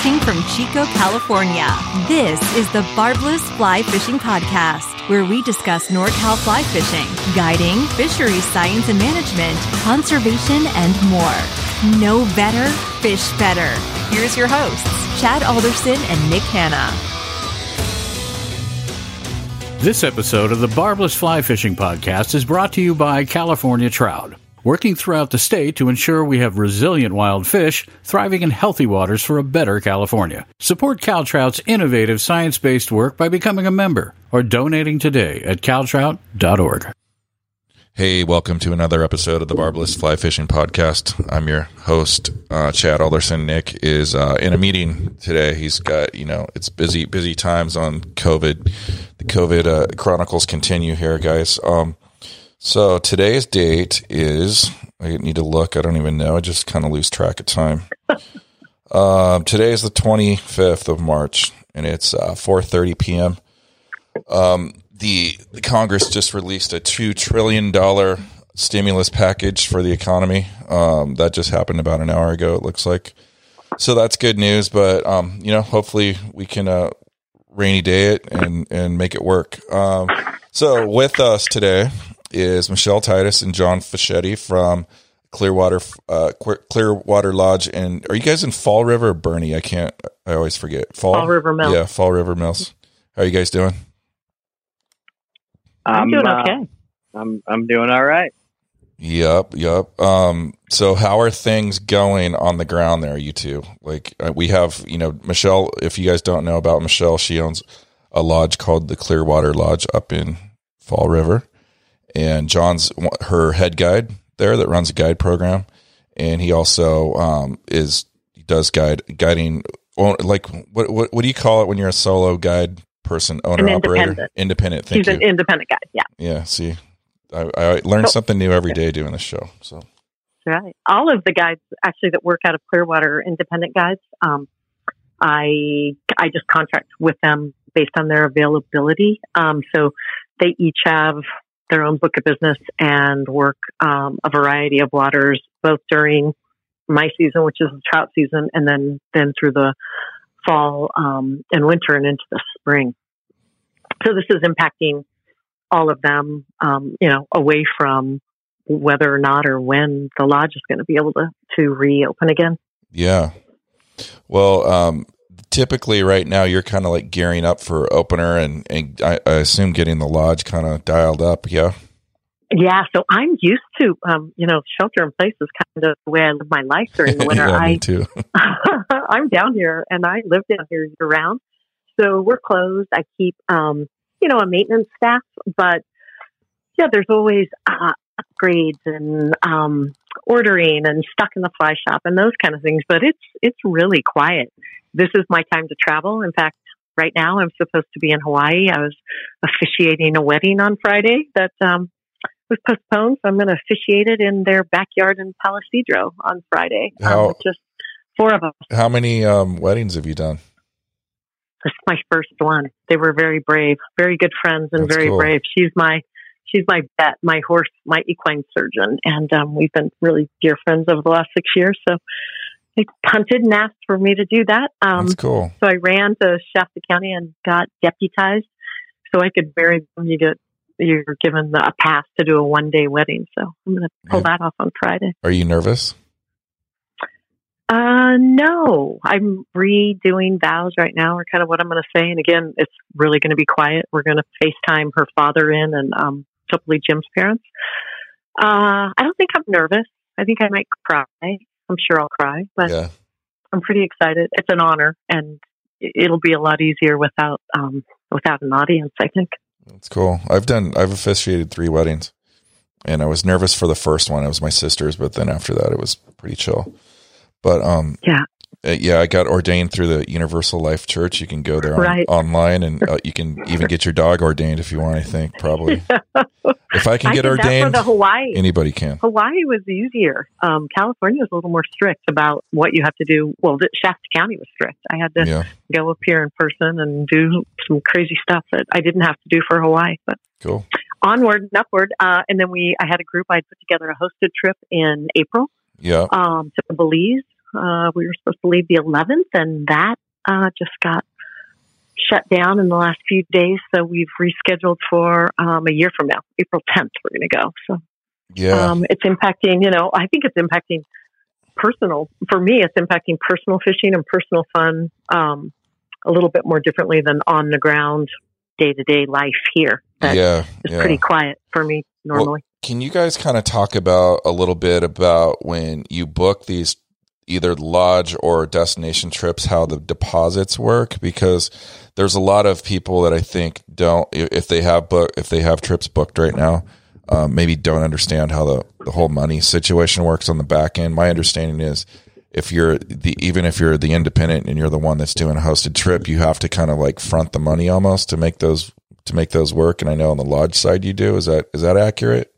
Broadcasting from Chico, California, this is the Barbless Fly Fishing Podcast, where we discuss NorCal fly fishing, guiding, fisheries science and management, conservation, and more. Know better, fish better. Here's your hosts, Chad Alderson and Nick Hanna. This episode of the Barbless Fly Fishing Podcast is brought to you by California Trout working throughout the state to ensure we have resilient wild fish thriving in healthy waters for a better California. Support CalTrout's innovative science-based work by becoming a member or donating today at caltrout.org. Hey, welcome to another episode of the Barbless Fly Fishing Podcast. I'm your host, uh, Chad Alderson. Nick is uh, in a meeting today. He's got, you know, it's busy, busy times on COVID. The COVID uh, chronicles continue here, guys. Um, so today's date is I need to look. I don't even know. I just kind of lose track of time. um, today is the 25th of March, and it's uh, 4:30 p.m. Um, the the Congress just released a two trillion dollar stimulus package for the economy. Um, that just happened about an hour ago. It looks like. So that's good news, but um, you know, hopefully we can uh, rainy day it and and make it work. Um, so with us today is Michelle Titus and John Fochetti from Clearwater uh, Clearwater Lodge. And are you guys in Fall River or Burney? I can't. I always forget. Fall, Fall River Mills. Yeah, Fall River Mills. How are you guys doing? I'm, I'm doing uh, okay. I'm I'm doing all right. Yep, yep. Um, so how are things going on the ground there, you two? Like uh, we have, you know, Michelle. If you guys don't know about Michelle, she owns a lodge called the Clearwater Lodge up in Fall River, and John's her head guide there that runs a guide program, and he also um, is he does guide guiding. Like what, what what do you call it when you're a solo guide person, owner an operator, independent? Independent. Thank He's you. an independent guide. Yeah. Yeah. See, I, I learn so, something new every day doing this show. So. Right. All of the guides actually that work out of Clearwater, independent guides. Um, I I just contract with them based on their availability. Um, so they each have their own book of business and work um, a variety of waters, both during my season, which is the trout season, and then then through the fall um, and winter and into the spring. So this is impacting all of them, um, you know, away from whether or not or when the lodge is going to be able to to reopen again. Yeah. Well, um, typically right now you're kind of like gearing up for opener and, and I, I assume getting the lodge kind of dialed up. Yeah. Yeah. So I'm used to, um, you know, shelter in place is kind of the way I live my life during the winter. yeah, I, me too. I'm down here and I live down here year round. So we're closed. I keep, um, you know, a maintenance staff, but yeah, there's always uh, upgrades and um, ordering and stuck in the fly shop and those kind of things. But it's it's really quiet this is my time to travel. In fact, right now I'm supposed to be in Hawaii. I was officiating a wedding on Friday that um, was postponed, so I'm going to officiate it in their backyard in Palo Cedro on Friday. Um, how, um, just four of us. How many um, weddings have you done? This is my first one. They were very brave, very good friends, and That's very cool. brave. She's my she's my vet, my horse, my equine surgeon, and um, we've been really dear friends over the last six years. So they punted and asked for me to do that. Um, That's cool. So I ran to Shasta County and got deputized so I could marry them. You get you're given a pass to do a one day wedding. So I'm going to pull yeah. that off on Friday. Are you nervous? Uh, no, I'm redoing vows right now, or kind of what I'm going to say. And again, it's really going to be quiet. We're going to FaceTime her father in and um, hopefully Jim's parents. Uh, I don't think I'm nervous. I think I might cry. I'm sure I'll cry, but yeah. I'm pretty excited. It's an honor, and it'll be a lot easier without um, without an audience. I think. That's cool. I've done. I've officiated three weddings, and I was nervous for the first one. It was my sister's, but then after that, it was pretty chill. But um, yeah, uh, yeah, I got ordained through the Universal Life Church. You can go there on, right. online, and uh, you can even get your dog ordained if you want. I think probably. if I can I get ordained, the Hawaii anybody can. Hawaii was easier. Um, California was a little more strict about what you have to do. Well, Shasta County was strict. I had to yeah. go up here in person and do some crazy stuff that I didn't have to do for Hawaii. But cool. Onward and upward, uh, and then we. I had a group. I put together a hosted trip in April. Yeah. Um, to Belize Uh, we were supposed to leave the 11th, and that uh, just got shut down in the last few days. So we've rescheduled for um, a year from now, April 10th. We're going to go. So Yeah. um, it's impacting. You know, I think it's impacting personal. For me, it's impacting personal fishing and personal fun um, a little bit more differently than on the ground day to day life here. That yeah. is yeah. pretty quiet for me normally. Can you guys kind of talk about a little bit about when you book these either lodge or destination trips, how the deposits work? Because there's a lot of people that I think don't, if they have book, if they have trips booked right now, um, maybe don't understand how the, the whole money situation works on the back end. My understanding is if you're the, even if you're the independent and you're the one that's doing a hosted trip, you have to kind of like front the money almost to make those, to make those work. And I know on the lodge side you do, is that, is that accurate?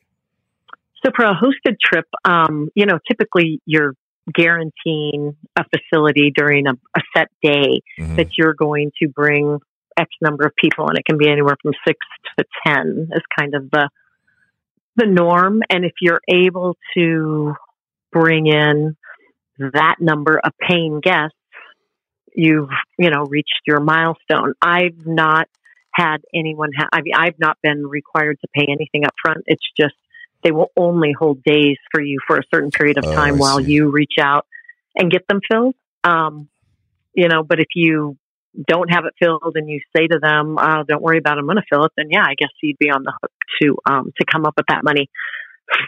So for a hosted trip, um, you know, typically you're guaranteeing a facility during a, a set day Mhm. that you're going to bring X number of people, and it can be anywhere from six to ten is kind of the the norm. And if you're able to bring in that number of paying guests, you've you know reached your milestone. I've not had anyone. Ha- I mean, I've not been required to pay anything up front. It's just they will only hold days for you for a certain period of Oh, time I while see. you reach out and get them filled. Um, you know, but if you don't have it filled and you say to them, uh, "Don't worry about it, I'm going to fill it," then yeah, I guess you'd be on the hook to um, to come up with that money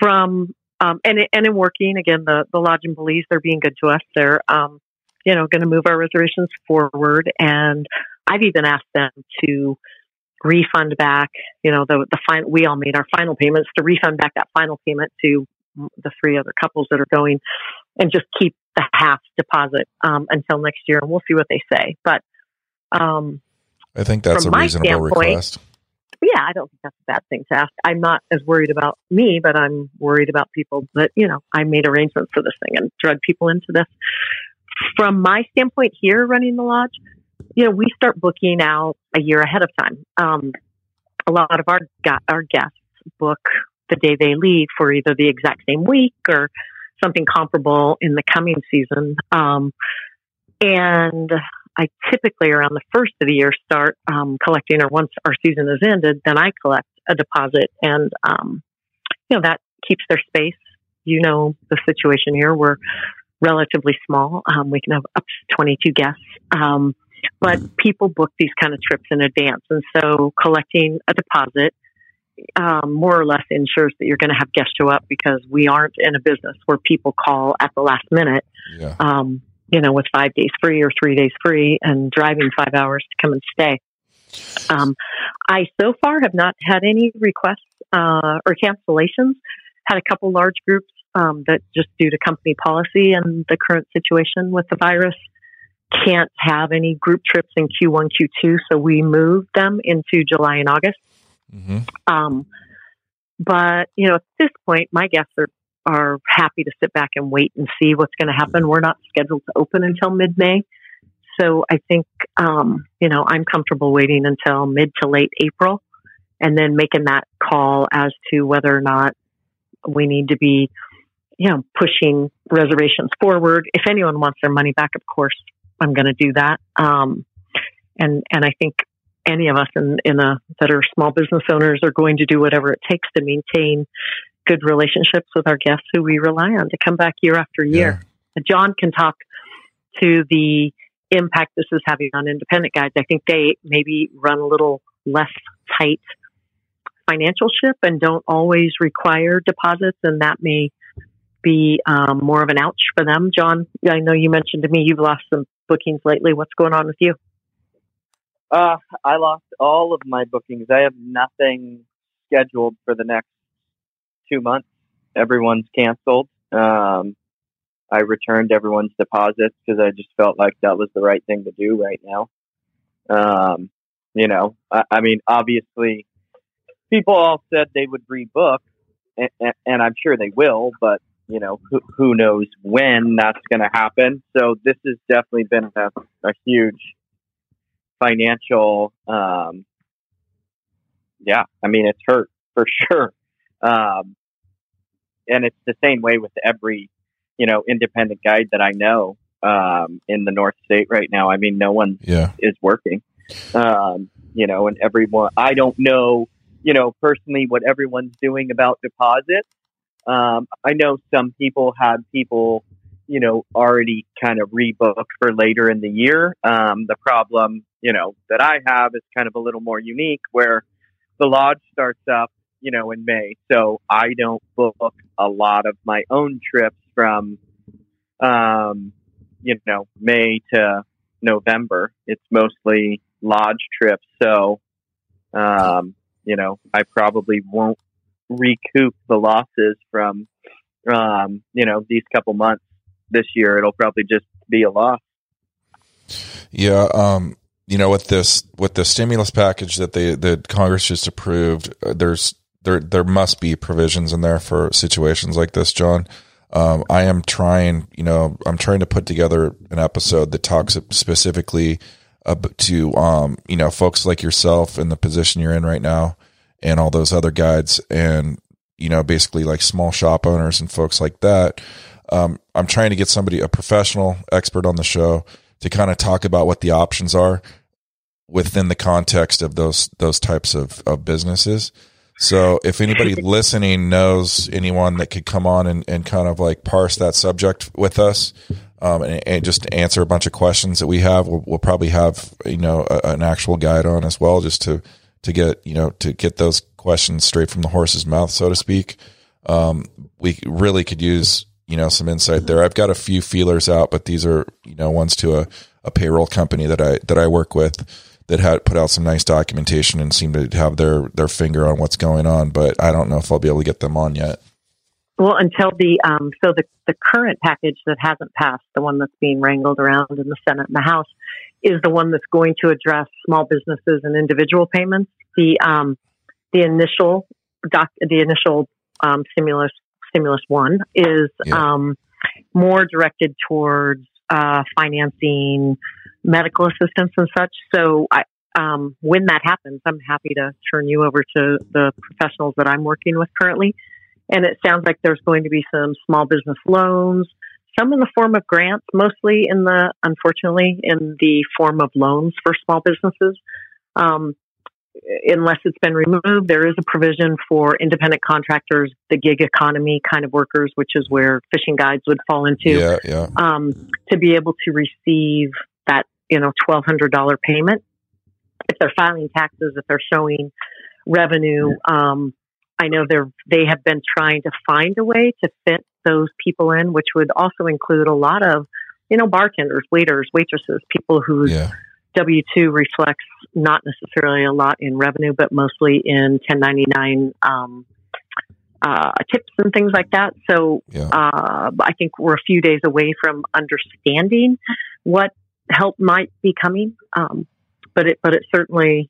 from um, and and in working again, the the lodge and Belize they're being good to us. They're um, you know going to move our reservations forward, and I've even asked them to refund back. You know the the final we all made our final payments to refund back that final payment to the three other couples that are going, and just keep the half deposit um, until next year, and we'll see what they say. But um, I think that's a reasonable request. yeah, I don't think that's a bad thing to ask. I'm not as worried about me, but I'm worried about people that, you know, I made arrangements for this thing and drug people into this. From my standpoint here running the lodge, you know, we start booking out a year ahead of time. Um, a lot of our, our guests book the day they leave for either the exact same week or something comparable in the coming season. Um, and I typically around the first of the year start um, collecting, or once our season is ended, then I collect a deposit, and um, you know that keeps their space. You know the situation here; we're relatively small. Um, we can have up to twenty-two guests, um, but people book these kind of trips in advance, and so collecting a deposit um, more or less ensures that you're going to have guests show up because we aren't in a business where people call at the last minute Yeah. um, you know, with five days free or three days free and driving five hours to come and stay. Um, I so far have not had any requests uh, or cancellations. Had a couple large groups um, that just due to company policy and the current situation with the virus can't have any group trips in Q1, Q2, so we moved them into July and August. hmm Um, but you know, at this point, my guests are are happy to sit back and wait and see what's going to happen. We're not scheduled to open until mid May, so I think um, you know I'm comfortable waiting until mid to late April, and then making that call as to whether or not we need to be, you know, pushing reservations forward. If anyone wants their money back, of course, I'm going to do that. Um, and and I think any of us in, in a that are small business owners are going to do whatever it takes to maintain good relationships with our guests who we rely on to come back year after year. John can talk to the impact this is having on independent guides. I think they maybe run a little less tight financial ship and don't always require deposits, and that may be um, more of an ouch for them. John, I know you mentioned to me you've lost some bookings lately. What's going on with you? Uh, I lost all of my bookings. I have nothing scheduled for the next two months. Everyone's canceled. Um, I returned everyone's deposits because I just felt like that was the right thing to do right now. Um, you know, I, I mean, obviously, people all said they would rebook, and, and I'm sure they will, but you know, who, who knows when that's going to happen. So this has definitely been a, a huge financial um yeah i mean it's hurt for sure um and it's the same way with every you know, independent guide that I know um, in the North State right now. I mean, no one Yeah. is working. Um, you know, and everyone, I don't know, you know, personally what everyone's doing about deposits. Um, I know some people had people, you know, already kind of rebooked for later in the year. Um, the problem, you know, that I have is kind of a little more unique where the lodge starts up, you know, in May. So I don't book a lot of my own trips from, um, you know, May to November. It's mostly lodge trips. So, um, you know, I probably won't recoup the losses from, um, you know, these couple months this year. It'll probably just be a loss. Yeah, um, you know, with this with the stimulus package that they that Congress just approved, uh, there's there there must be provisions in there for situations like this, John. Um, I am trying, you know, I'm trying to put together an episode that talks specifically ab- to, um, you know, folks like yourself in the position you're in right now, and all those other guides, and you know, basically like small shop owners and folks like that. Um, I'm trying to get somebody, a professional expert on the show to kind of talk about what the options are within the context of those those types of, of businesses. So if anybody listening knows anyone that could come on and, and kind of like parse that subject with us um, and, and just answer a bunch of questions that we have, we'll, we'll probably have, you know, a, an actual guide on as well, just to, to get, you know, to get those questions straight from the horse's mouth, so to speak. Um, we really could use, you know, some insight there. I've got a few feelers out, but these are, you know, ones to a, a payroll company that I, that I work with that had put out some nice documentation and seem to have their their finger on what's going on. But I don't know if I'll be able to get them on yet. Well, until the um, so the the current package that hasn't passed, the one that's being wrangled around in the Senate and the House, is the one that's going to address small businesses and individual payments. The um, the initial doc, the initial um, stimulus stimulus one is Yeah. um, more directed towards uh, financing medical assistance and such. So I, um, when that happens, I'm happy to turn you over to the professionals that I'm working with currently. And it sounds like there's going to be some small business loans, some in the form of grants, mostly in the, unfortunately, in the form of loans for small businesses. Um, unless it's been removed, there is a provision for independent contractors, the gig economy kind of workers, which is where fishing guides would fall into Yeah, yeah, um, to be able to receive that you know twelve hundred dollar payment if they're filing taxes, if they're showing revenue. Um, I know they're they have been trying to find a way to fit those people in, which would also include a lot of you know bartenders, waiters, waitresses, people whose yeah, W two reflects not necessarily a lot in revenue, but mostly in ten ninety nine. Um, uh, tips and things like that. So yeah. uh, I think we're a few days away from understanding what help might be coming. Um, but it, but it certainly,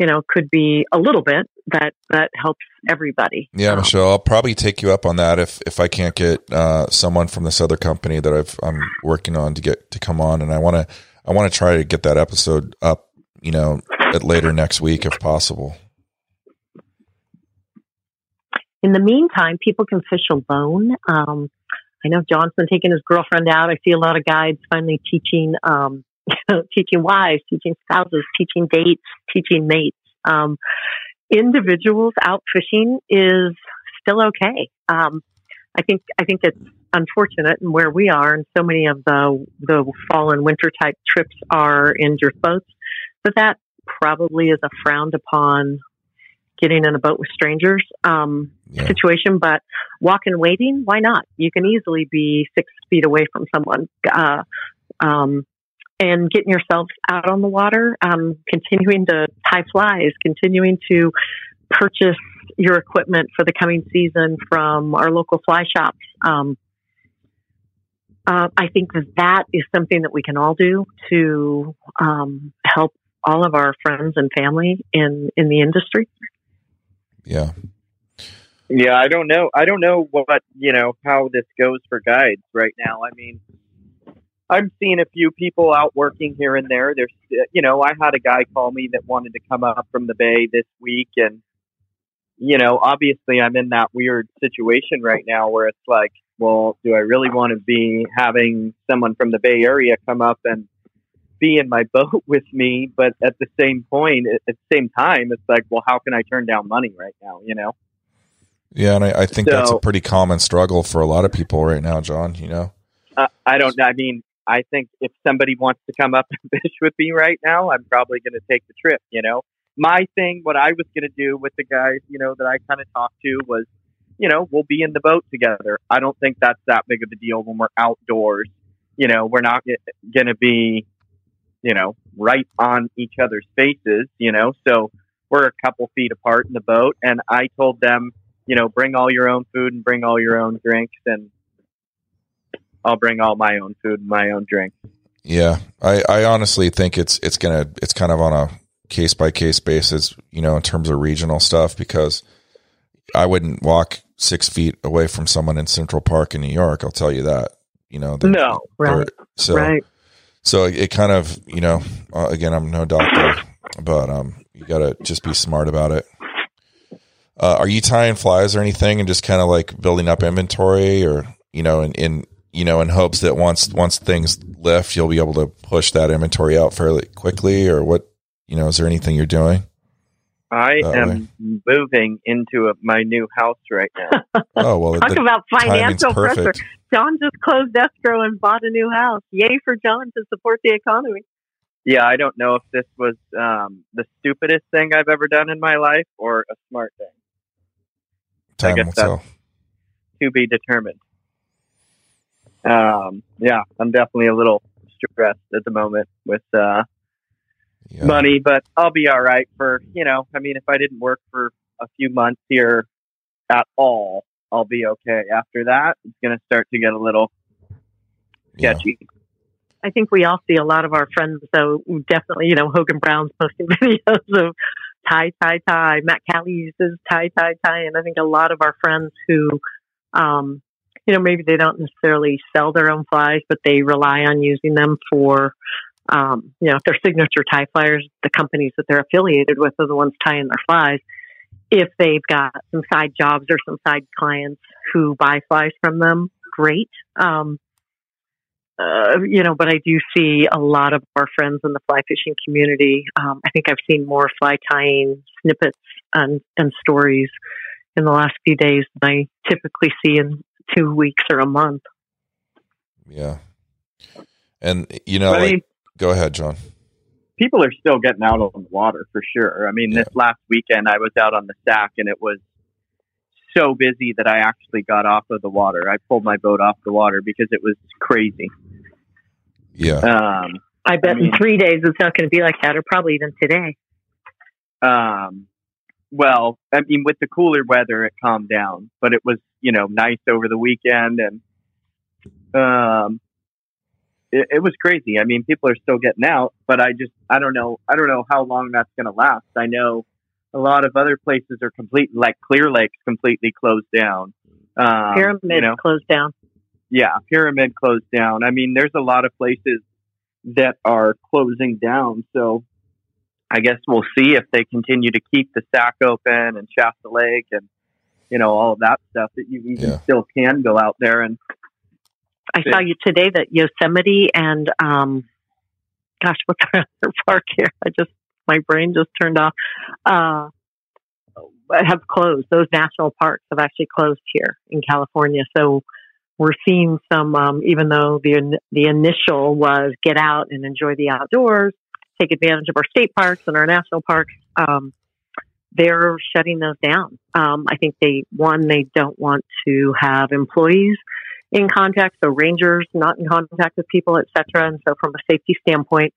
you know, could be a little bit that that helps everybody. Yeah, Michelle, I'll probably take you up on that if if I can't get uh, someone from this other company that I've I'm working on to get to come on, and I want to I want to try to get that episode up, you know, at later next week if possible. In the meantime, people can fish alone. Um, I know John's been taking his girlfriend out. I see a lot of guides finally teaching, um, teaching wives, teaching spouses, teaching dates, teaching mates. Um, individuals out fishing is still okay. Um, I think I think it's unfortunate and where we are, and so many of the the fall and winter type trips are in drift boats. But that probably is a frowned upon getting in a boat with strangers um, Yeah. situation. But walk and waiting, why not? You can easily be six feet away from someone. Uh, um, and getting yourself out on the water, um, continuing to tie flies, continuing to purchase your equipment for the coming season from our local fly shops. Um, uh, I think that that is something that we can all do to um, help all of our friends and family in in the industry. Yeah, Yeah, I don't know. I don't know what you know how this goes for guides right now. I mean, I'm seeing a few people out working here and there. There's, uh, you know, I had a guy call me that wanted to come up from the bay this week, and you know, obviously I'm in that weird situation right now where it's like, well, do I really want to be having someone from the Bay Area come up and be in my boat with me? But at the same point, at the same time, it's like, well, how can I turn down money right now? You know? Yeah, and I, I think so, that's a pretty common struggle for a lot of people right now, John. You know, uh, I don't. I mean, I think if somebody wants to come up and fish with me right now, I'm probably going to take the trip. You know, my thing, what I was going to do with the guys, you know, that I kind of talked to was, you know, we'll be in the boat together. I don't think that's that big of a deal when we're outdoors. You know, we're not going to be, you know, right on each other's faces. You know, so we're a couple feet apart in the boat, and I told them you know, bring all your own food and bring all your own drinks, and I'll bring all my own food and my own drink. Yeah, I, I honestly think it's it's gonna it's kind of on a case by case basis, you know, in terms of regional stuff because I wouldn't walk six feet away from someone in Central Park in New York. I'll tell you that. You know, no, right? So, right. so it kind of, you know, uh, again, I'm no doctor, but um, you got to just be smart about it. Uh, are you tying flies or anything and just kind of like building up inventory or, you know, in, in, you know, in hopes that once, once things lift, you'll be able to push that inventory out fairly quickly or what, you know, is there anything you're doing? I am way? moving into a, my new house right now. oh, well, talk about financial pressure. John just closed escrow and bought a new house. Yay for John to support the economy yeah, I don't know if this was um, the stupidest thing I've ever done in my life or a smart thing. Time I guess that's tell. to be determined. Um, yeah, I'm definitely a little stressed at the moment with uh, yeah. money, but I'll be all right for you know. I mean, if I didn't work for a few months here at all, I'll be okay. After that, it's going to start to get a little sketchy. Yeah. I think we all see a lot of our friends, though, definitely, you know, Hogan Brown's posting videos of tie, tie, tie. Matt Callie uses tie, tie, tie. And I think a lot of our friends who, um, you know, maybe they don't necessarily sell their own flies, but they rely on using them for, um, you know, if they're signature tie flyers, the companies that they're affiliated with are the ones tying their flies. If they've got some side jobs or some side clients who buy flies from them, great. Um, uh, you know, but I do see a lot of our friends in the fly fishing community. Um, I think I've seen more fly tying snippets and, and stories in the last few days than I typically see in two weeks or a month. Yeah. And, you know, like, mean, go ahead, John. People are still getting out on the water for sure. I mean, yeah. this last weekend I was out on the Sac and it was so busy that I actually got off of the water. I pulled my boat off the water because it was crazy. Yeah. Um, I bet I mean, in three days it's not going to be like that, or probably even today. Um, well, I mean, with the cooler weather, it calmed down, but it was, you know, nice over the weekend and, um, it, it was crazy. I mean, people are still getting out, but I just, I don't know, I don't know how long that's going to last. I know a lot of other places are completely, like Clear Lake's completely closed down. Um, Pyramid you know, closed down. Yeah, Pyramid closed down. I mean, there's a lot of places that are closing down. So I guess we'll see if they continue to keep the Sac open and Shasta Lake and you know all of that stuff that you even yeah. still can go out there and. I saw you today that Yosemite and um, gosh, what's the other park here? I just my brain just turned off. Uh, have closed. Those national parks have actually closed here in California. So we're seeing some, um, even though the the initial was get out and enjoy the outdoors, take advantage of our state parks and our national parks. Um, they're shutting those down. Um, I think they one they don't want to have employees in contact, so rangers not in contact with people, etc. And so, from a safety standpoint,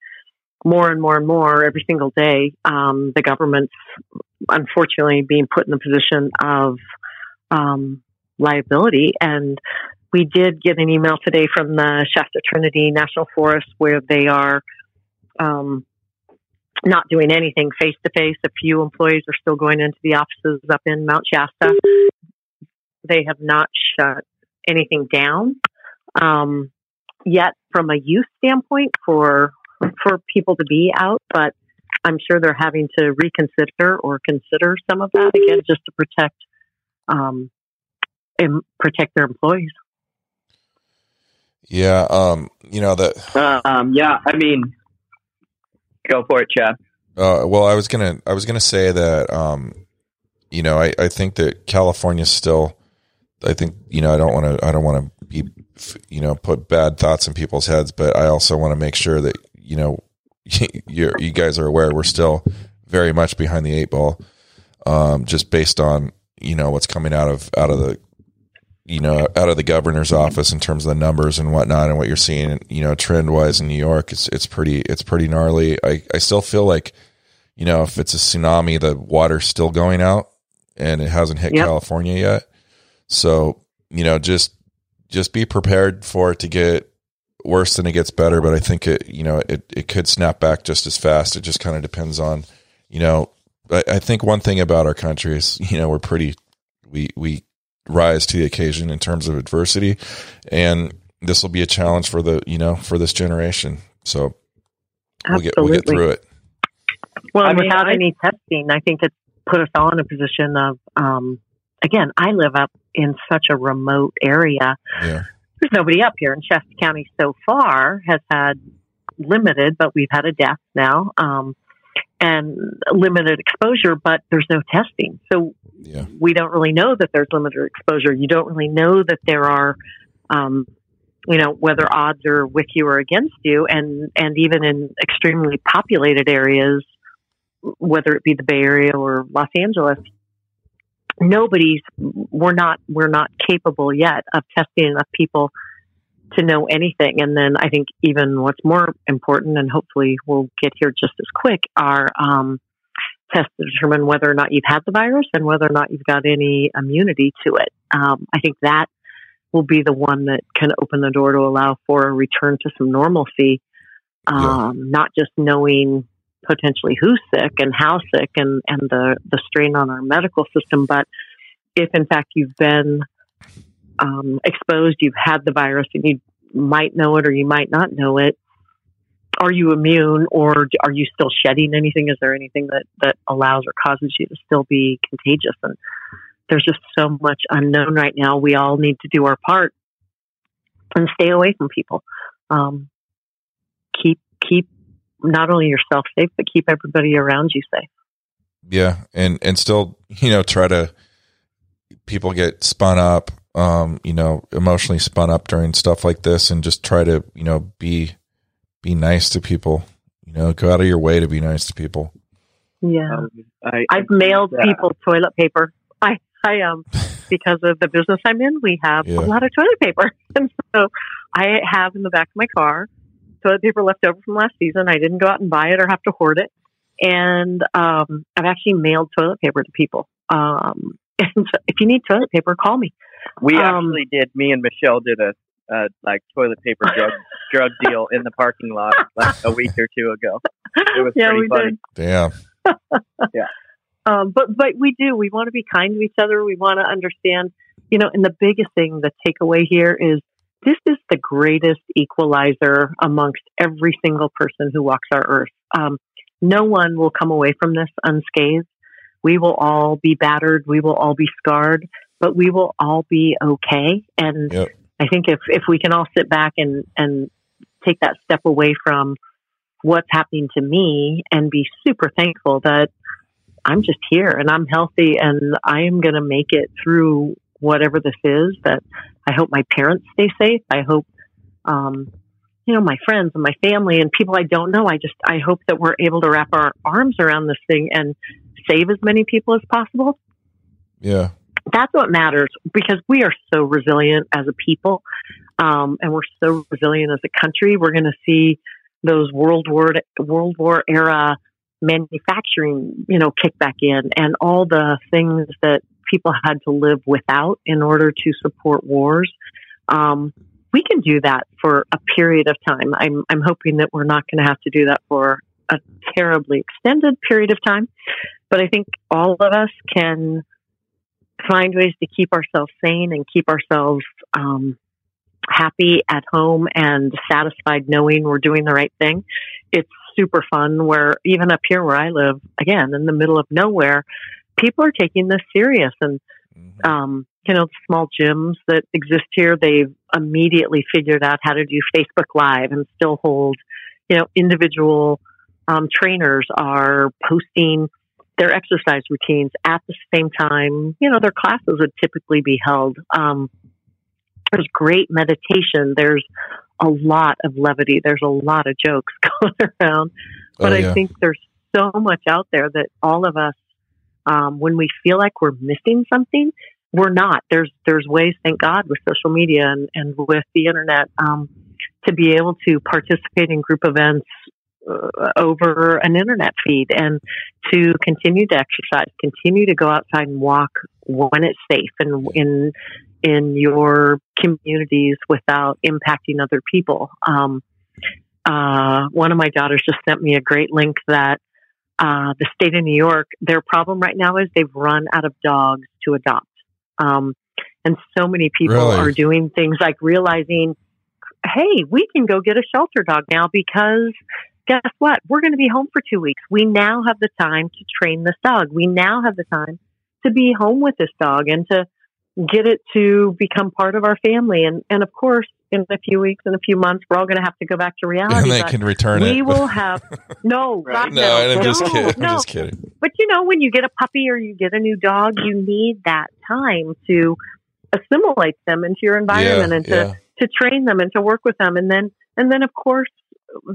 more and more and more every single day, um, the government's unfortunately being put in the position of um, liability. And we did get an email today from the Shasta Trinity National Forest where they are um, not doing anything face to face. A few employees are still going into the offices up in Mount Shasta. They have not shut anything down. Um, yet, from a youth standpoint, for for people to be out, but I'm sure they're having to reconsider or consider some of that again, just to protect um, and protect their employees. Yeah, um, you know that. Uh, um, yeah, I mean, go for it, Chad. Uh, well, I was gonna, I was gonna say that, um, you know, I, I think that California still, I think, you know, I don't want to, I don't want to be, you know, put bad thoughts in people's heads, but I also want to make sure that, you know, you you guys are aware we're still very much behind the eight ball, um, just based on you know what's coming out of out of the you know out of the governor's office in terms of the numbers and whatnot and what you're seeing you know trend wise in New York it's it's pretty it's pretty gnarly. I I still feel like you know if it's a tsunami the water's still going out and it hasn't hit Yep. California yet. So you know just just be prepared for it to get worse than it gets better but I think it you know it it could snap back just as fast. It just kind of depends on you know I, I think one thing about our country is you know we're pretty we we rise to the occasion in terms of adversity. And this will be a challenge for the you know for this generation. So we'll get we'll get through it. Well, I mean, without I- any testing, I think it's put us all in a position of, um, again, I live up in such a remote area. yeah. There's nobody up here, and Shasta County so far has had limited, but we've had a death now, um, and limited exposure, but there's no testing. So yeah we don't really know that there's limited exposure. You don't really know that there are, um, you know, whether odds are with you or against you, and and even in extremely populated areas, whether it be the Bay Area or Los Angeles, nobody's we're not we're not capable yet of testing enough people to know anything. And then I think even what's more important, and hopefully we'll get here just as quick, are um, tests to determine whether or not you've had the virus and whether or not you've got any immunity to it. Um, I think that will be the one that can open the door to allow for a return to some normalcy. Um, Not just knowing potentially who's sick and how sick and, and the, the strain on our medical system, but if in fact you've been um, exposed, you've had the virus, and you might know it or you might not know it. Are you immune, or are you still shedding anything? Is there anything that that allows or causes you to still be contagious? And there's just so much unknown right now. We all need to do our part and stay away from people. Um, keep keep not only yourself safe, but keep everybody around you safe. yeah and and still you know try to people get spun up um you know emotionally spun up during stuff like this and just try to you know be be nice to people you know go out of your way to be nice to people Yeah. Um, I, I've mailed Yeah. people toilet paper. I, I um because of the business I'm in, we have Yeah. a lot of toilet paper, and so I have in the back of my car toilet paper left over from last season. I didn't go out and buy it or have to hoard it, and um, I've actually mailed toilet paper to people. Um, and so if you need toilet paper, call me. We Um, actually did. Me and Michelle did a uh, like toilet paper drug drug deal in the parking lot like a week or two ago. It was yeah, pretty we funny. did. damn Um, but but we do. We want to be kind to each other. We want to understand, you know. And the biggest thing, the takeaway here is this is the greatest equalizer amongst every single person who walks our earth. Um, no one will come away from this unscathed. We will all be battered. We will all be scarred, but we will all be okay. And Yep. I think if if we can all sit back and and take that step away from what's happening to me and be super thankful that I'm just here and I'm healthy and I am going to make it through whatever this is. That I hope my parents stay safe. I hope, um, you know, my friends and my family and people I don't know. I just I hope that we're able to wrap our arms around this thing and save as many people as possible. yeah That's what matters because we are so resilient as a people, um, and we're so resilient as a country. We're going to see those World War World War era manufacturing, you know, kick back in, and all the things that people had to live without in order to support wars. Um, we can do that for a period of time. I'm I'm hoping that we're not going to have to do that for a terribly extended period of time, but I think all of us can find ways to keep ourselves sane and keep ourselves um, happy at home and satisfied knowing we're doing the right thing. It's super fun where even up here where I live, again, in the middle of nowhere, people are taking this serious and, Mhm. um, you know, small gyms that exist here, they've immediately figured out how to do Facebook Live and still hold, you know, individual um, trainers are posting their exercise routines at the same time. You know, their classes would typically be held. Um, there's great meditation. There's a lot of levity. There's a lot of jokes going around. But Oh, I think there's so much out there that all of us, um, when we feel like we're missing something, we're not. There's there's ways, thank God, with social media and, and with the internet, um, to be able to participate in group events over an internet feed and to continue to exercise, continue to go outside and walk when it's safe and in in your communities without impacting other people. Um, uh, one of my daughters just sent me a great link that uh, the state of New York, their problem right now is they've run out of dogs to adopt. Um, and so many people Really? are doing things like realizing, hey, we can go get a shelter dog now because guess what? We're going to be home for two weeks. We now have the time to train this dog. We now have the time to be home with this dog and to get it to become part of our family. And, and of course, in a few weeks, in a few months, we're all going to have to go back to reality. and they can return we it. will have no, Right. No, no, I'm no, just kidding. I'm no. just kidding. But you know, when you get a puppy or you get a new dog, you need that time to assimilate them into your environment Yeah, and to, yeah. to train them and to work with them. And then, and then of course,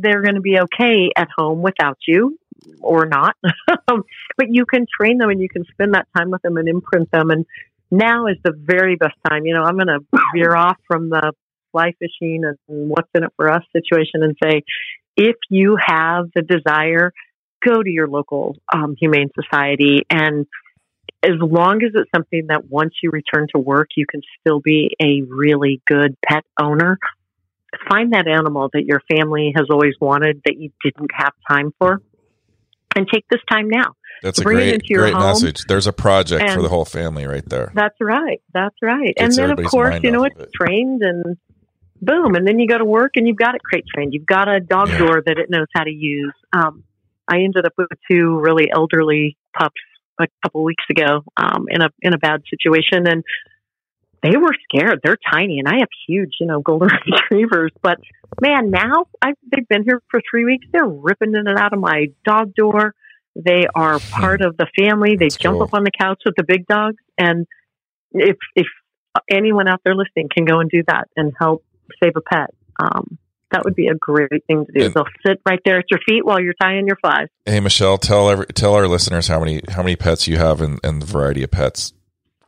they're going to be okay at home without you or not. but you can train them and you can spend that time with them and imprint them. And now is the very best time. You know, I'm going to veer off from the fly fishing and what's in it for us situation and say, if you have the desire, go to your local um, humane society and as long as it's something that once you return to work you can still be a really good pet owner find that animal that your family has always wanted that you didn't have time for and take this time now That's a bring it great, great home. message. There's a project for the whole family right there. That's right. That's right. And then, of course, you know, it's it. trained and boom. And then you go to work and you've got it crate trained. You've got a dog Yeah. door that it knows how to use. Um, I ended up with two really elderly pups a couple weeks ago um, in a in a bad situation, and they were scared. They're tiny, and I have huge, you know, golden retrievers. But man, now I, they've been here for three weeks. They're ripping in and out of my dog door. They are part of the family. They That's jump cool. up on the couch with the big dogs, and if if anyone out there listening can go and do that and help save a pet, um, that would be a great thing to do. And- They'll sit right there at your feet while you're tying your flies. Hey, Michelle, tell every, tell our listeners how many how many pets you have and, and the variety of pets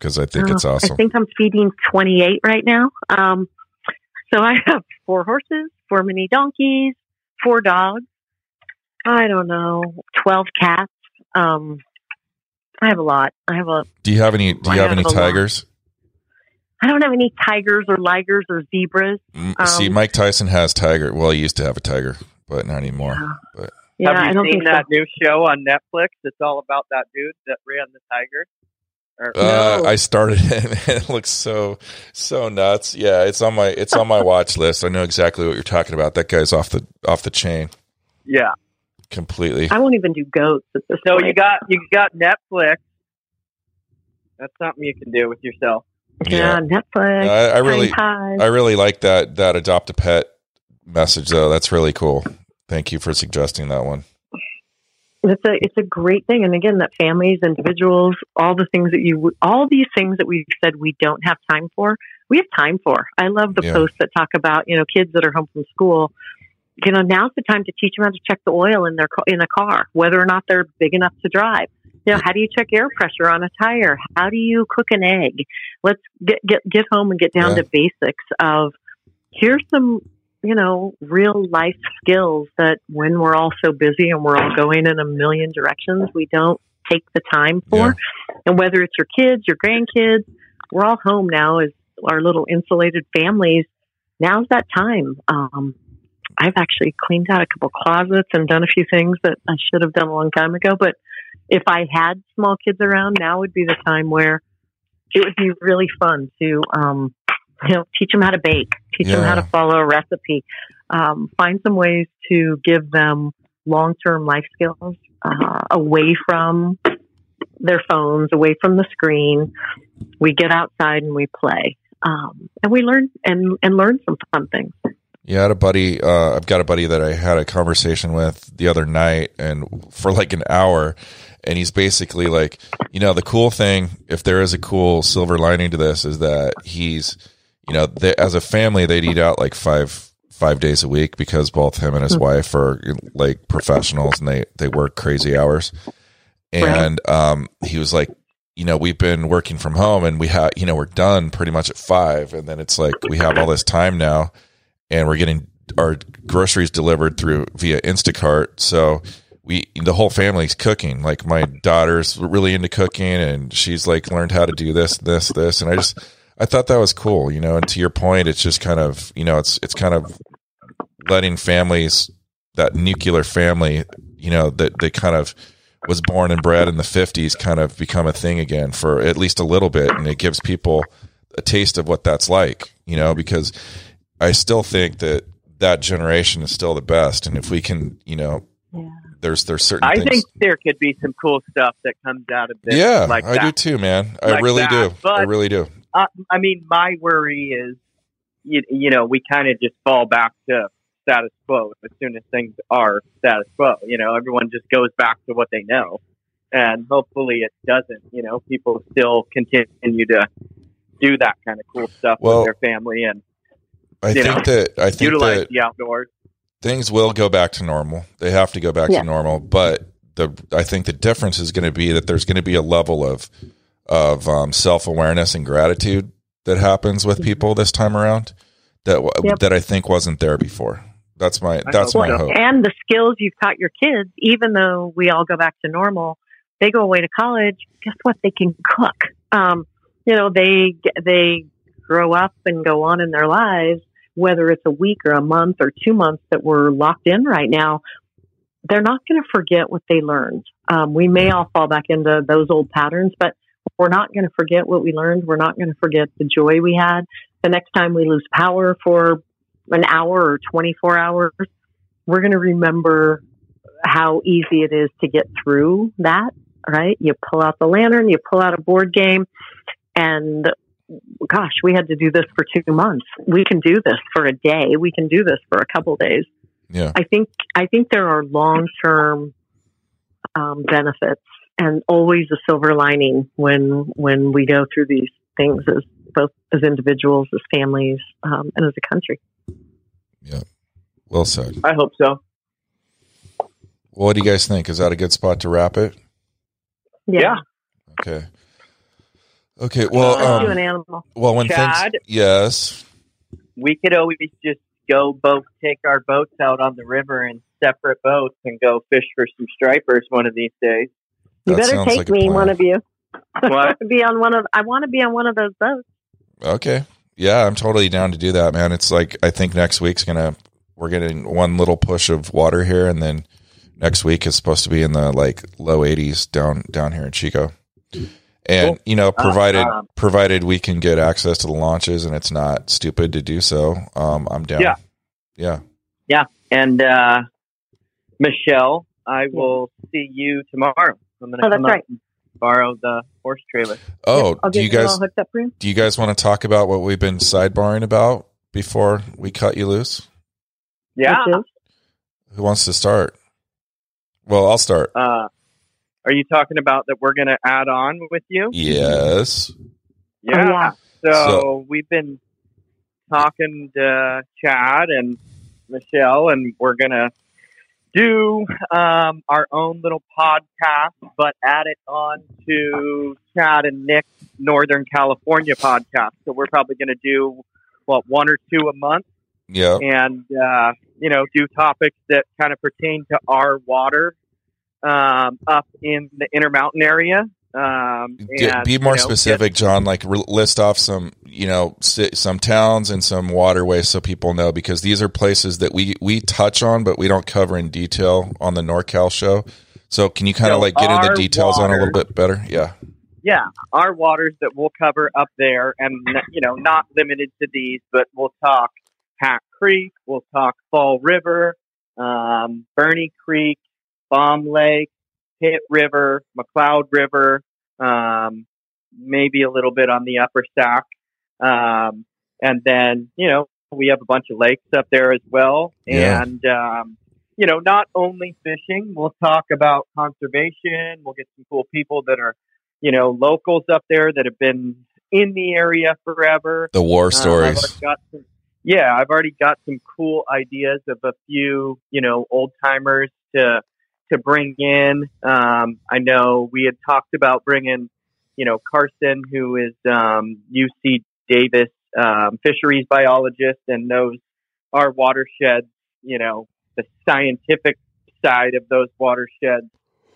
because I think Uh, it's awesome. I think I'm feeding 28 right now. Um, so I have four horses, four mini donkeys, four dogs. I don't know, 12 cats. Um, I have a lot. I have a. do you have any? Do you have have any a lot. tigers? I don't have any tigers or ligers or zebras. Mm, See, Um, Mike Tyson has tiger. Well, he used to have a tiger, but not anymore. Yeah. But Yeah, Have you I don't seen think so. that new show on Netflix? It's all about that dude that ran the tiger. Or, uh, No. I started it, and it looks so so nuts. Yeah, it's on my it's on my watch list. I know exactly what you're talking about. That guy's off the off the chain yeah. completely. I won't even do goats at this So point. you got you got Netflix. That's something you can do with yourself. yeah, Netflix. I, I really Time I really like that that adopt a pet message though. That's really cool. Thank you for suggesting that one. It's a it's a great thing, and again, that families, individuals, all the things that you, all these things that we've said we don't have time for, we have time for. I love the Yeah. posts that talk about you know kids that are home from school. You know, now's the time to teach them how to check the oil in their in a car, whether or not they're big enough to drive. You know, how do you check air pressure on a tire? How do you cook an egg? Let's get get get home and get down Yeah. to basics of here's some you know, real life skills that when we're all so busy and we're all going in a million directions, we don't take the time for. Yeah. And whether it's your kids, your grandkids, we're all home now as our little insulated families. Now's that time. Um, I've actually cleaned out a couple closets and done a few things that I should have done a long time ago. But if I had small kids around, now would be the time where it would be really fun to, um, you know, teach them how to bake, teach them how to follow a recipe, um, find some ways to give them long term life skills uh, away from their phones, away from the screen. We get outside and we play, um, and we learn and and learn some fun things. Yeah, I had a buddy. Uh, I've got a buddy that I had a conversation with the other night, and for like an hour, and he's basically like, you know, the cool thing, if there is a cool silver lining to this, is that he's, you know, they, as a family, they'd eat out like five five days a week because both him and his mm-hmm. wife are like professionals and they they work crazy hours. And um, he was like, you know, we've been working from home and we have, you know, we're done pretty much at five, and then it's like we have all this time now, and we're getting our groceries delivered through via Instacart, so we the whole family's cooking. Like my daughter's really into cooking, and she's like learned how to do this, this, this, and I just I thought that was cool, you know. And to your point, it's just kind of you know it's it's kind of letting families that nuclear family, you know, that they kind of was born and bred in the 50s kind of become a thing again for at least a little bit and it gives people a taste of what that's like you know because i still think that that generation is still the best and if we can you know yeah there's there's certain. I things. think there could be some cool stuff that comes out of this. Yeah, like I that. do too, man. I like really that. do. But, I really do. Uh, I mean, my worry is, you, you know, we kind of just fall back to status quo as soon as things are status quo. You know, everyone just goes back to what they know, and hopefully it doesn't. You know, people still continue to do that kind of cool stuff well, with their family and. I think know, that I think utilize that the outdoors things will go back to normal. They have to go back yeah. to normal, but the I think the difference is going to be that there's going to be a level of of um, self awareness and gratitude that happens with people this time around that yep. that I think wasn't there before. That's my that's my hope. And the skills you've taught your kids, even though we all go back to normal, they go away to college. Guess what? They can cook. Um, you know, they they grow up and go on in their lives whether it's a week or a month or two months that we're locked in right now, they're not going to forget what they learned. Um, we may all fall back into those old patterns, but we're not going to forget what we learned. We're not going to forget the joy we had. The next time we lose power for an hour or 24 hours, we're going to remember how easy it is to get through that, right? You pull out the lantern, you pull out a board game, and gosh, we had to do this for two months. We can do this for a day. We can do this for a couple days. Yeah. I think I think there are long term um, benefits and always a silver lining when when we go through these things as both as individuals, as families, um, and as a country. Yeah. Well said. I hope so. Well, what do you guys think? Is that a good spot to wrap it? Yeah. yeah. Okay. Okay. Well, um, an animal. well, when Chad? things, yes, we could always just go both take our boats out on the river in separate boats and go fish for some stripers one of these days. You That better take like me, one of you. I What? want to be on one of. I want to be on one of those boats. okay, yeah, I'm totally down to do that, man. It's like I think next week's gonna we're getting one little push of water here, and then next week is supposed to be in the like low 80s down down here in Chico. And Cool. you know, provided um, provided we can get access to the launches, and it's not stupid to do so, um, I'm down. Yeah. yeah. And uh, Michelle, I will see you tomorrow. I'm going to Oh, that's come up right. and borrow the horse trailer. Oh, I'll do you it all guys up for you. do you guys want to talk about what we've been sidebarring about before we cut you loose? Yeah. Who wants to start? Well, I'll start. Uh, are you talking about that we're going to add on with you? Yes. Yeah. Oh, yeah. So, So- we've been talking to Chad and Michelle, and we're going to do um, our own little podcast, but add it on to Chad and Nick's Northern California podcast. So we're probably going to do, what, one or two a month Yeah. and, uh, you know, do topics that kind of pertain to our water um, up in the Intermountain area. Um, and, be more you know, specific, John. Like re- list off some, you know, si- some towns and some waterways so people know because these are places that we we touch on, but we don't cover in detail on the NorCal show. So can you kind of So like get into the details on a little bit better? Yeah. yeah, our waters that we'll cover up there, and you know, not limited to these, but we'll talk Hat Creek, we'll talk Fall River, um, Burney Creek, Baum Lake, Pit River, McCloud River, um, maybe a little bit on the upper Sac. Um, and then, you know, we have a bunch of lakes up there as well. Yeah. And, um, you know, not only fishing, we'll talk about conservation. We'll get some cool people that are, you know, locals up there that have been in the area forever. The war Um, I've stories. got some, yeah, I've already got some cool ideas of a few, you know, old timers to to bring in. Um, I know we had talked about bringing, you know, Carson, who is um, UC Davis um, fisheries biologist and knows our watersheds, you know, the scientific side of those watersheds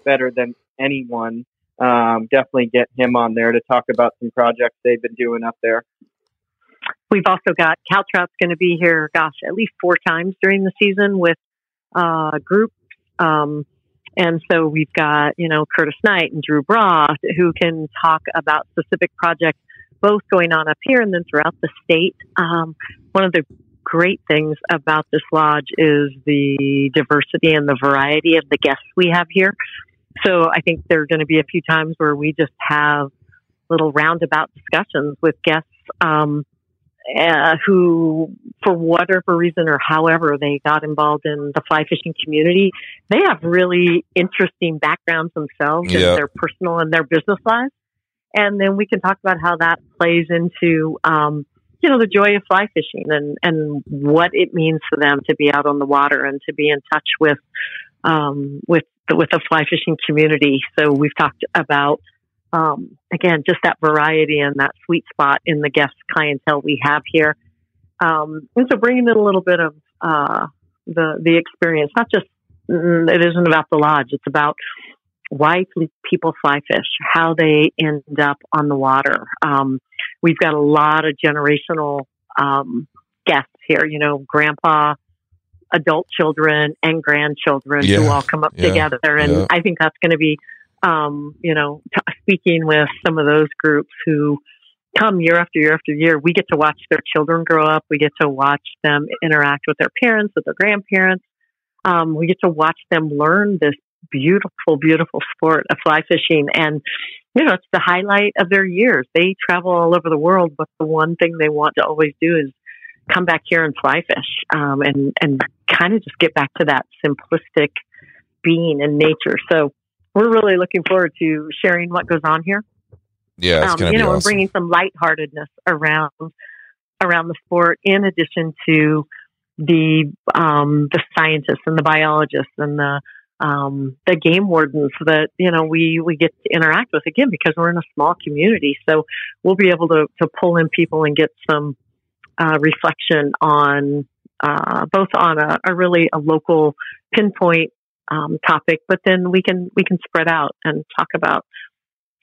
better than anyone. Um, definitely get him on there to talk about some projects they've been doing up there. We've also got Caltrout's going to be here, gosh, at least four times during the season with uh, groups. Um, and so we've got, you know, Curtis Knight and Drew Braugh who can talk about specific projects, both going on up here and then throughout the state. Um, one of the great things about this lodge is the diversity and the variety of the guests we have here. So I think there are going to be a few times where we just have little roundabout discussions with guests um, uh, who, for whatever reason or however they got involved in the fly fishing community, they have really interesting backgrounds themselves Yeah. in their personal and their business lives. And then we can talk about how that plays into, um, you know, the joy of fly fishing and, and what it means for them to be out on the water and to be in touch with, um, with the, with the fly fishing community. So we've talked about, um, again, just that variety and that sweet spot in the guest clientele we have here. Um, and so bringing in a little bit of, uh, the, the experience, not just, mm, it isn't about the lodge. It's about why people fly fish, how they end up on the water. Um, we've got a lot of generational, um, guests here, you know, grandpa, adult children and grandchildren who all come up yeah, together. And yeah. I think that's going to be, um, you know, t- speaking with some of those groups who come year after year after year, we get to watch their children grow up. We get to watch them interact with their parents, with their grandparents. Um, we get to watch them learn this beautiful, beautiful sport of fly fishing. And, you know, it's the highlight of their years. They travel all over the world, but the one thing they want to always do is come back here and fly fish um, and, and kind of just get back to that simplistic being in nature. So we're really looking forward to sharing what goes on here Yeah, it's um, you know, and bringing some lightheartedness around around the sport, in addition to the um, the scientists and the biologists and the um, the game wardens that you know we we get to interact with again because we're in a small community. So we'll be able to to pull in people and get some uh, reflection on uh, both on a, a really a local pinpoint um, topic, but then we can we can spread out and talk about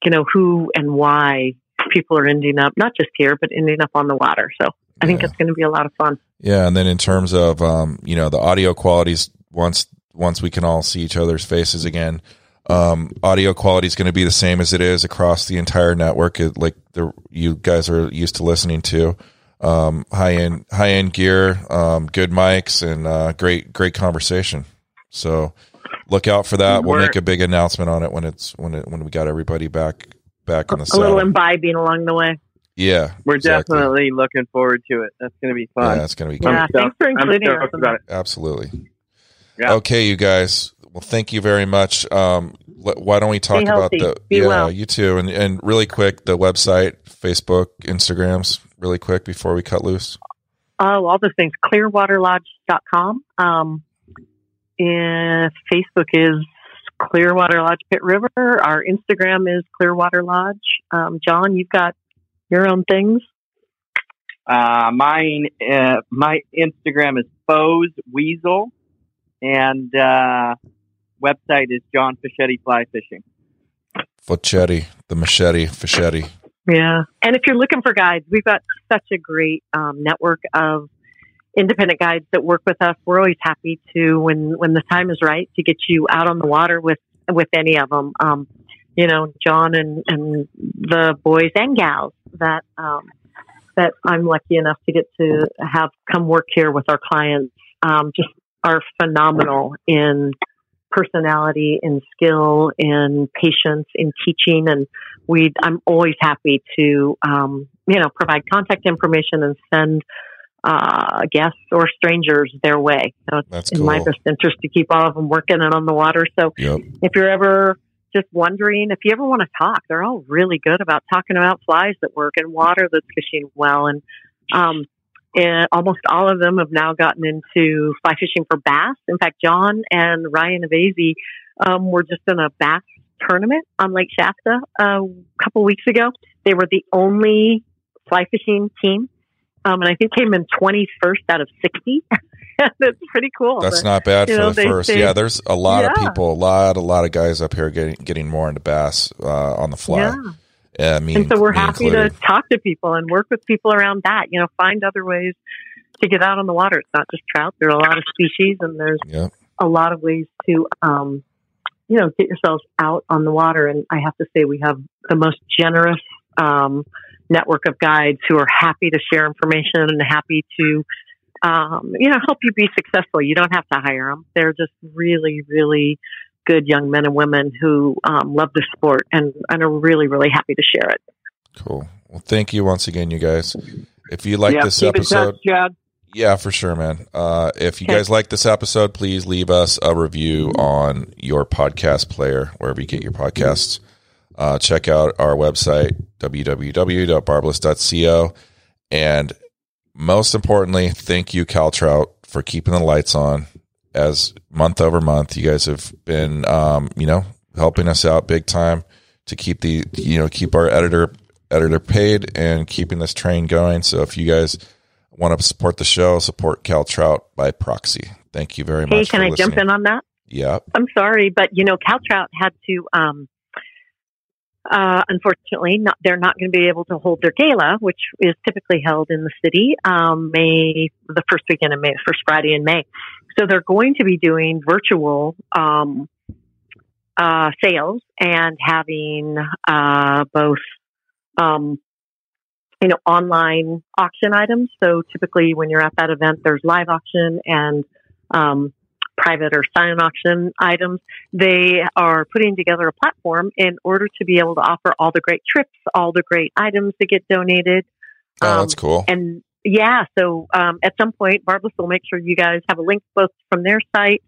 you know who and why people are ending up not just here but ending up on the water. So I think Yeah. it's going to be a lot of fun. Yeah, and then in terms of um, you know the audio qualities, once once we can all see each other's faces again, um, audio quality is going to be the same as it is across the entire network. It, like the you guys are used to listening to um, high end high end gear, um, good mics, and uh, great great conversation. So look out for that. We'll make a big announcement on it when it's when it when we got everybody back back on the A little imbibing along the way. Yeah, We're exactly. definitely looking forward to it. That's going to be fun. Yeah, it's going to be I'm good. Yeah, thanks for including us about it. Absolutely. Yeah. Okay, you guys. Well, thank you very much. Um, le- why don't we talk about the Be yeah, well. you too, and and really quick the website, Facebook, Instagrams, really quick before we cut loose. Oh, all those things. Clearwaterlodge.com. Um, and Facebook is Clearwater Lodge Pit River. Our Instagram is Clearwater Lodge. Um, John, you've got your own things. Uh, mine, uh, my Instagram is Foes Weasel, and uh, website is John Fochetti Fly Fishing. Fochetti, the machete, Fochetti. Yeah. And if you're looking for guides, we've got such a great um, network of independent guides that work with us. We're always happy to, when when the time is right, to get you out on the water with with any of them. Um, you know, John and and the boys and gals that um, that I'm lucky enough to get to have come work here with our clients. Um, just are phenomenal in personality, in skill, in patience, in teaching, and we. I'm always happy to, um, you know, provide contact information and send uh, guests or strangers their way. Know, it's That's in my best interest to keep all of them working and on the water. So Yep. if you're ever just wondering, if you ever want to talk, they're all really good about talking about flies that work and water that's fishing well. And, um, and almost all of them have now gotten into fly fishing for bass. In fact, John and Ryan Avasi um, were just in a bass tournament on Lake Shasta uh, a couple weeks ago. They were the only fly fishing team, um, and I think came in 21st out of 60. That's pretty cool. That's But- not bad for know, the they first. yeah, there's a lot of people, a lot, a lot of guys up here getting getting more into bass uh, on the fly. Yeah. Yeah, me, and so we're happy included. to talk to people and work with people around that. You know, find other ways to get out on the water. It's not just trout. There are a lot of species, and there's a lot of ways to, um, you know, get yourselves out on the water. And I have to say, we have the most generous um, network of guides who are happy to share information and happy to, um, you know, help you be successful. You don't have to hire them. They're just really, really good young men and women who um, love the sport and, and are really, really happy to share it. Cool. Well, thank you once again, you guys. If you like yeah, this keep in episode, touch, Chad. yeah, for sure, man. Uh, if you Okay. guys like this episode, please leave us a review on your podcast player, wherever you get your podcasts. Uh, check out our website, www.barbless.co. And most importantly, thank you, Caltrout, for keeping the lights on as month over month. You guys have been, um, you know, helping us out big time to keep the, you know, keep our editor editor paid and keeping this train going. So if you guys want to support the show, support Cal Trout by proxy. Thank you very much. Hey, much. can I jump in on that? Yeah. I'm sorry, but you know, Cal Trout had to. Um, uh, unfortunately, not, they're not going to be able to hold their gala, which is typically held in the city um, May the first weekend of May, first Friday in May. So they're going to be doing virtual um, uh, sales and having uh, both, um, you know, online auction items. So typically, when you're at that event, there's live auction and um, private or silent auction items. They are putting together a platform in order to be able to offer all the great trips, all the great items that get donated. Oh, Um, that's cool. And yeah, so um, at some point, Barbless will make sure you guys have a link both from their site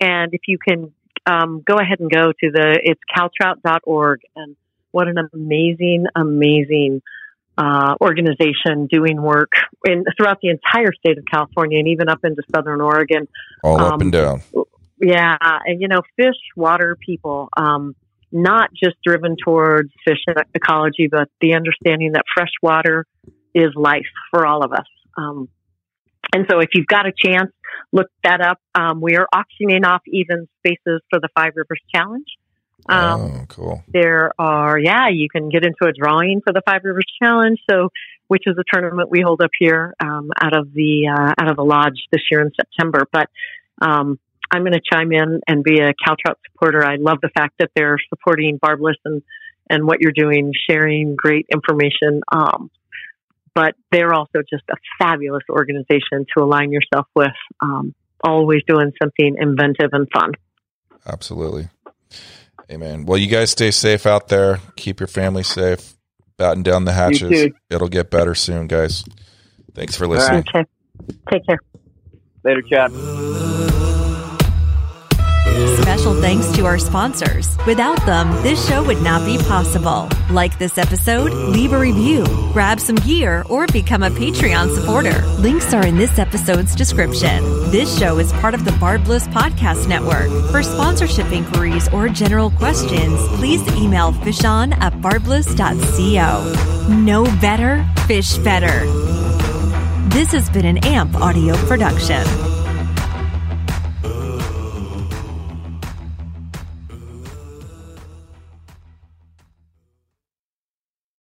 and if you can um, go ahead and go to the it's caltrout.org and what an amazing, amazing uh, organization doing work in throughout the entire state of California and even up into Southern Oregon. All up um, and down. Yeah, and you know, fish, water people, um, not just driven towards fish ecology, but the understanding that fresh water is life for all of us. Um, and so, if you've got a chance, look that up. Um, we are auctioning off even spaces for the Five Rivers Challenge. Um, oh, cool. there are yeah you can get into a drawing for the five rivers challenge so which is a tournament we hold up here um, out of the uh, out of the lodge this year in september but um, i'm going to chime in and be a Cal Trout supporter i love the fact that they're supporting barbless and and what you're doing sharing great information um, but they're also just a fabulous organization to align yourself with um, always doing something inventive and fun Absolutely. Amen. Well, you guys stay safe out there. Keep your family safe. Batten down the hatches. It'll get better soon, guys. Thanks for listening. right. okay take care Later, Chad. Special thanks to our sponsors. Without them, this show would not be possible. Like this episode, leave a review, grab some gear, or become a Patreon supporter. Links are in this episode's description. This show is part of the Barbless Podcast Network. For sponsorship inquiries or general questions, please email fishon at barbless.co. Know better, fish better. This has been an AMP audio production.